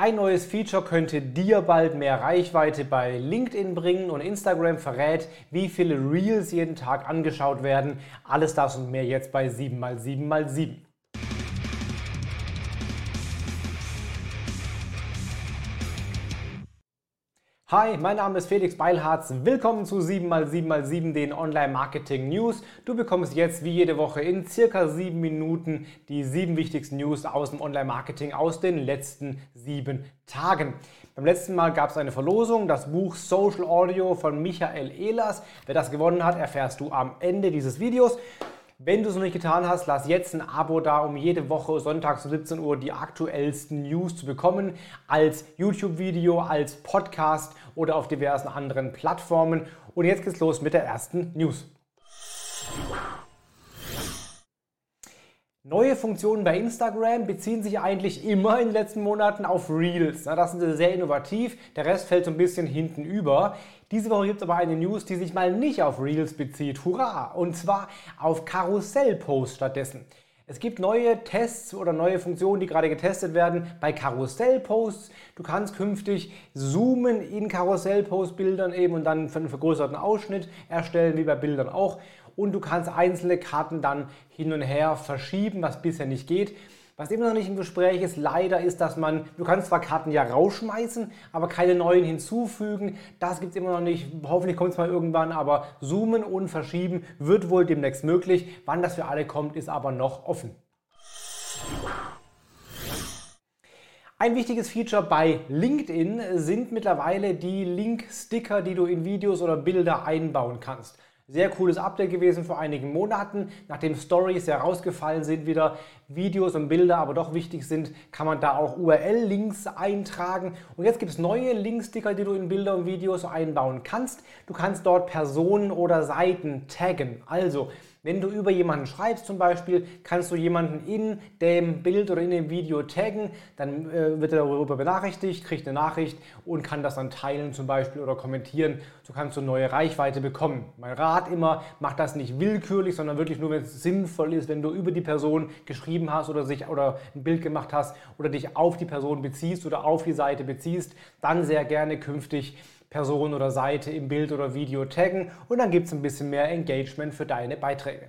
Ein neues Feature könnte dir bald mehr Reichweite bei LinkedIn bringen und Instagram verrät, wie viele Reels jeden Tag angeschaut werden. Alles das und mehr jetzt bei 7x7x7. Hi, mein Name ist Felix Beilharz. Willkommen zu 7x7x7, den Online-Marketing News. Du bekommst jetzt wie jede Woche in circa sieben Minuten die sieben wichtigsten News aus dem Online-Marketing aus den letzten sieben Tagen. Beim letzten Mal gab es eine Verlosung, das Buch Social Audio von Michael Ehlers. Wer das gewonnen hat, erfährst du am Ende dieses Videos. Wenn du es noch nicht getan hast, lass jetzt ein Abo da, um jede Woche sonntags um 17 Uhr die aktuellsten News zu bekommen, als YouTube-Video, als Podcast oder auf diversen anderen Plattformen. Und jetzt geht's los mit der ersten News. Neue Funktionen bei Instagram beziehen sich eigentlich immer in den letzten Monaten auf Reels. Das sind sehr innovativ, der Rest fällt so ein bisschen hinten über. Diese Woche gibt es aber eine News, die sich mal nicht auf Reels bezieht. Hurra! Und zwar auf Karussellposts stattdessen. Es gibt neue Tests oder neue Funktionen, die gerade getestet werden bei Karussellposts. Du kannst künftig zoomen in Karussellpost-Bildern eben und dann einen vergrößerten Ausschnitt erstellen, wie bei Bildern auch und du kannst einzelne Karten dann hin und her verschieben, was bisher nicht geht. Was immer noch nicht im Gespräch ist, leider ist, dass man, du kannst zwar Karten ja rausschmeißen, aber keine neuen hinzufügen. Das gibt es immer noch nicht. Hoffentlich kommt es mal irgendwann, aber zoomen und verschieben wird wohl demnächst möglich. Wann das für alle kommt, ist aber noch offen. Ein wichtiges Feature bei LinkedIn sind mittlerweile die Link-Sticker, die du in Videos oder Bilder einbauen kannst. Sehr cooles Update gewesen vor einigen Monaten. Nachdem Stories herausgefallen sind, wieder Videos und Bilder aber doch wichtig sind, kann man da auch URL-Links eintragen. Und jetzt gibt es neue Linksticker, die du in Bilder und Videos einbauen kannst. Du kannst dort Personen oder Seiten taggen. Also wenn du über jemanden schreibst zum Beispiel, kannst du jemanden in dem Bild oder in dem Video taggen, dann äh, wird er darüber benachrichtigt, kriegt eine Nachricht und kann das dann teilen zum Beispiel oder kommentieren. So kannst du neue Reichweite bekommen. Mein Rat immer, mach das nicht willkürlich, sondern wirklich nur, wenn es sinnvoll ist, wenn du über die Person geschrieben hast oder, sich, oder ein Bild gemacht hast oder dich auf die Person beziehst oder auf die Seite beziehst, dann sehr gerne künftig Person oder Seite im Bild oder Video taggen und dann gibt es ein bisschen mehr Engagement für deine Beiträge.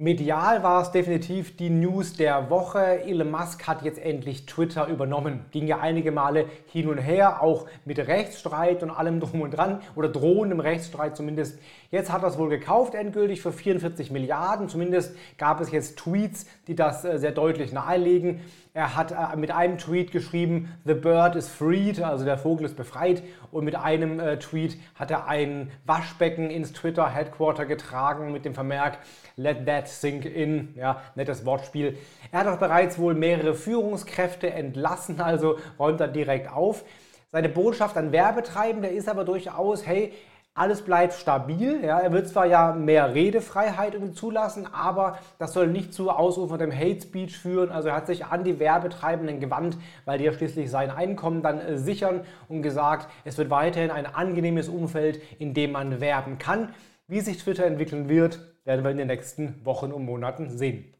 Medial war es definitiv die News der Woche. Elon Musk hat jetzt endlich Twitter übernommen. Ging ja einige Male hin und her, auch mit Rechtsstreit und allem drum und dran oder drohendem Rechtsstreit zumindest. Jetzt hat er es wohl gekauft endgültig für 44 Milliarden. Zumindest gab es jetzt Tweets, die das äh, sehr deutlich nahelegen. Er hat äh, mit einem Tweet geschrieben, The bird is freed, also der Vogel ist befreit. Und mit einem äh, Tweet hat er ein Waschbecken ins Twitter-Headquarter getragen mit dem Vermerk, Let that sink in. Ja, nettes Wortspiel. Er hat auch bereits wohl mehrere Führungskräfte entlassen, also räumt er direkt auf. Seine Botschaft an Werbetreibende ist aber durchaus, hey, alles bleibt stabil. Ja. Er wird zwar ja mehr Redefreiheit zulassen, aber das soll nicht zu ausuferndem Hate Speech führen. Also er hat sich an die Werbetreibenden gewandt, weil die ja schließlich sein Einkommen dann äh, sichern und gesagt, es wird weiterhin ein angenehmes Umfeld, in dem man werben kann. Wie sich Twitter entwickeln wird, werden wir in den nächsten Wochen und Monaten sehen.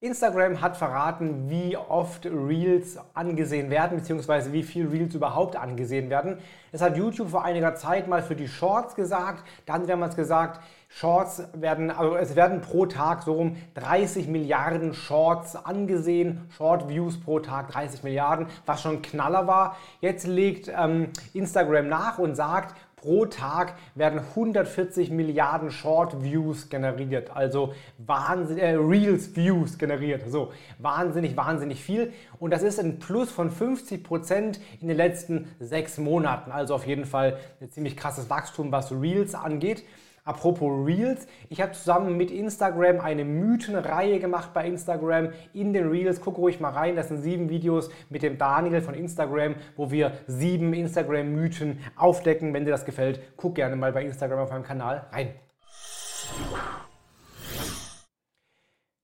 Instagram hat verraten, wie oft Reels angesehen werden, beziehungsweise wie viel Reels überhaupt angesehen werden. Es hat YouTube vor einiger Zeit mal für die Shorts gesagt. Da haben sie damals gesagt, Shorts werden, also es werden pro Tag so um 30 Milliarden Shorts angesehen. Short Views pro Tag 30 Milliarden, was schon Knaller war. Jetzt legt ähm, Instagram nach und sagt, pro Tag werden 140 Milliarden Short Views generiert, also Wahnsinn, äh, Reels Views generiert. So, wahnsinnig, wahnsinnig viel. Und das ist ein Plus von 50 Prozent in den letzten sechs Monaten. Also auf jeden Fall ein ziemlich krasses Wachstum, was Reels angeht. Apropos Reels, ich habe zusammen mit Instagram eine Mythenreihe gemacht bei Instagram in den Reels. Guck ruhig mal rein, das sind sieben Videos mit dem Daniel von Instagram, wo wir sieben Instagram-Mythen aufdecken. Wenn dir das gefällt, guck gerne mal bei Instagram auf meinem Kanal rein.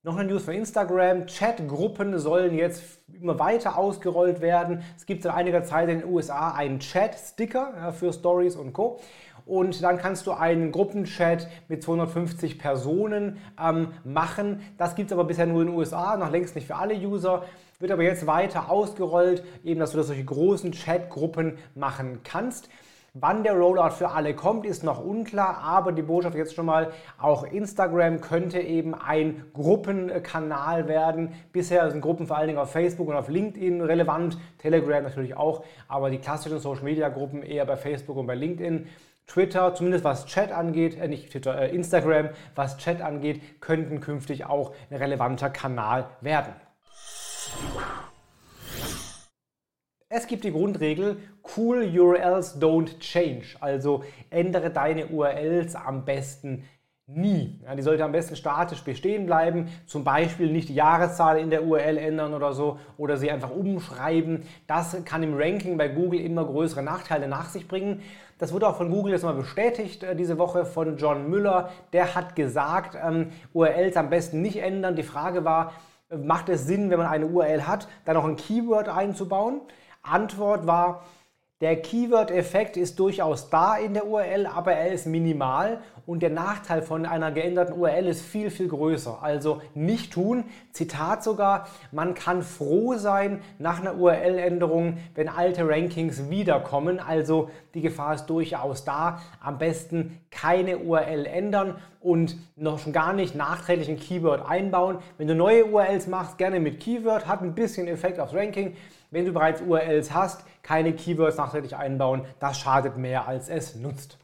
Noch eine News von Instagram. Chatgruppen sollen jetzt immer weiter ausgerollt werden. Es gibt seit einiger Zeit in den USA einen Chat-Sticker für Stories und Co. und dann kannst du einen Gruppenchat mit 250 Personen ähm, machen. Das gibt es aber bisher nur in den USA, noch längst nicht für alle User. Wird aber jetzt weiter ausgerollt, eben dass du das solche großen Chatgruppen machen kannst. Wann der Rollout für alle kommt, ist noch unklar, aber die Botschaft jetzt schon mal, auch Instagram könnte eben ein Gruppenkanal werden. Bisher sind Gruppen vor allen Dingen auf Facebook und auf LinkedIn relevant, Telegram natürlich auch, aber die klassischen Social Media Gruppen eher bei Facebook und bei LinkedIn. Twitter, zumindest was Chat angeht, äh nicht Twitter, äh Instagram, was Chat angeht, könnten künftig auch ein relevanter Kanal werden. Es gibt die Grundregel, cool URLs don't change, also ändere deine URLs am besten nie. Ja, die sollte am besten statisch bestehen bleiben, zum Beispiel nicht die Jahreszahl in der URL ändern oder so oder sie einfach umschreiben. Das kann im Ranking bei Google immer größere Nachteile nach sich bringen. Das wurde auch von Google jetzt mal bestätigt äh, diese Woche von John Müller. Der hat gesagt, ähm, URLs am besten nicht ändern. Die Frage war, äh, macht es Sinn, wenn man eine URL hat, da noch ein Keyword einzubauen? Antwort war, der Keyword-Effekt ist durchaus da in der URL, aber er ist minimal und der Nachteil von einer geänderten URL ist viel, viel größer. Also nicht tun. Zitat sogar, man kann froh sein nach einer URL-Änderung, wenn alte Rankings wiederkommen. Also die Gefahr ist durchaus da. Am besten keine URL ändern und noch schon gar nicht nachträglich ein Keyword einbauen. Wenn du neue URLs machst, gerne mit Keyword, hat ein bisschen Effekt aufs Ranking. Wenn du bereits URLs hast, keine Keywords nachträglich einbauen, das schadet mehr als es nutzt.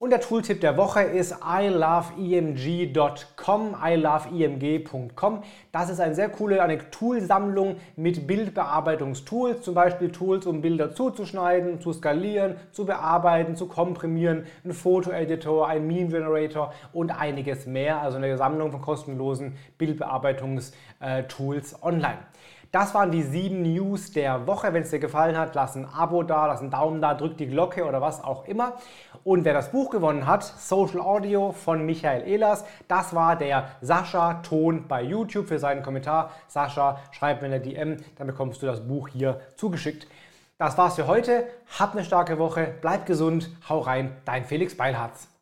Und der Tooltip der Woche ist iloveemg.com, iloveemg.com. Das ist eine sehr coole eine Toolsammlung mit Bildbearbeitungstools, zum Beispiel Tools, um Bilder zuzuschneiden, zu skalieren, zu bearbeiten, zu komprimieren, ein Fotoeditor, ein Meme Generator und einiges mehr. Also eine Sammlung von kostenlosen Bildbearbeitungstools online. Das waren die sieben News der Woche. Wenn es dir gefallen hat, lass ein Abo da, lass einen Daumen da, drück die Glocke oder was auch immer. Und wer das Buch gewonnen hat, Social Audio von Michael Ehlers, das war der Sascha Ton bei YouTube für seinen Kommentar. Sascha, schreib mir eine DM, dann bekommst du das Buch hier zugeschickt. Das war's für heute. Hab eine starke Woche, bleib gesund, hau rein, dein Felix Beilharz.